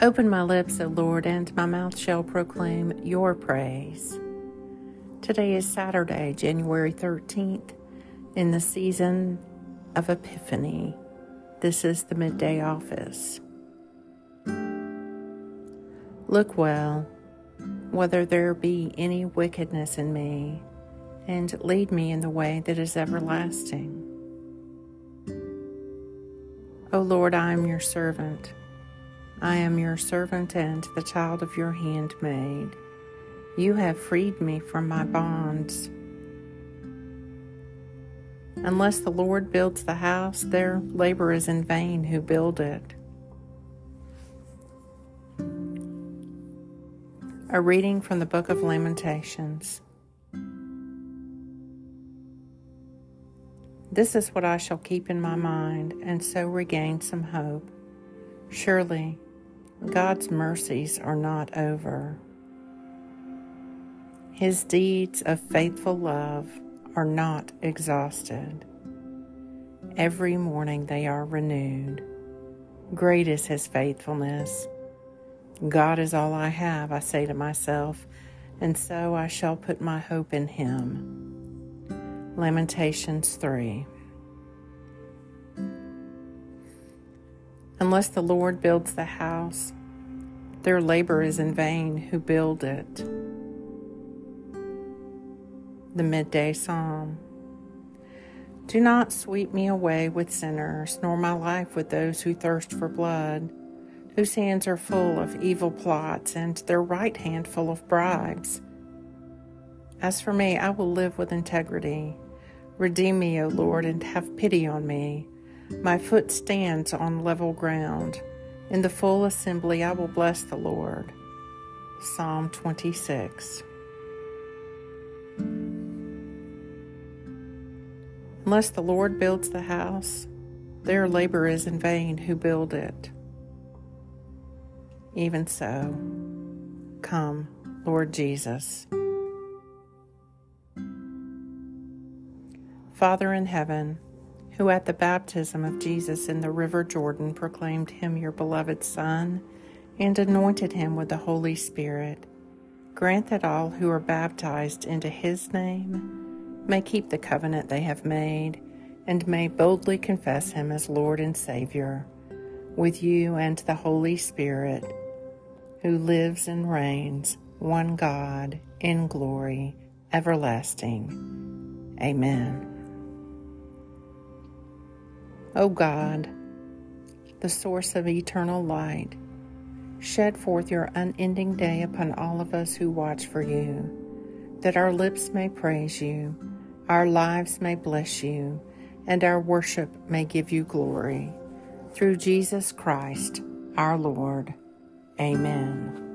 Open my lips, O Lord, and my mouth shall proclaim your praise. Today is Saturday, January 13th, in the season of Epiphany. This is the midday office. Look well, whether there be any wickedness in me, and lead me in the way that is everlasting. O Lord, I am your servant. I am your servant and the child of your handmaid. You have freed me from my bonds. Unless the Lord builds the house, their labor is in vain who build it. A reading from the book of Lamentations. This is what I shall keep in my mind, and so regain some hope. Surely God's mercies are not over. His deeds of faithful love are not exhausted. Every morning they are renewed. Great is His faithfulness. God is all I have, I say to myself, and so I shall put my hope in Him. Lamentations 3. Unless the Lord builds the house, their labor is in vain who build it. The Midday Psalm Do not sweep me away with sinners, nor my life with those who thirst for blood, whose hands are full of evil plots, and their right hand full of bribes. As for me, I will live with integrity. Redeem me, O Lord, and have pity on me. My foot stands on level ground. In the full assembly, I will bless the Lord. Psalm 26. Unless the Lord builds the house, their labor is in vain who build it. Even so, come, Lord Jesus. Father in heaven, who at the baptism of Jesus in the river Jordan proclaimed him your beloved Son and anointed him with the Holy Spirit, grant that all who are baptized into his name may keep the covenant they have made and may boldly confess him as Lord and Savior with you and the Holy Spirit, who lives and reigns, one God, in glory, everlasting. Amen. O God, the source of eternal light, shed forth your unending day upon all of us who watch for you, that our lips may praise you, our lives may bless you, and our worship may give you glory. Through Jesus Christ, our Lord. Amen.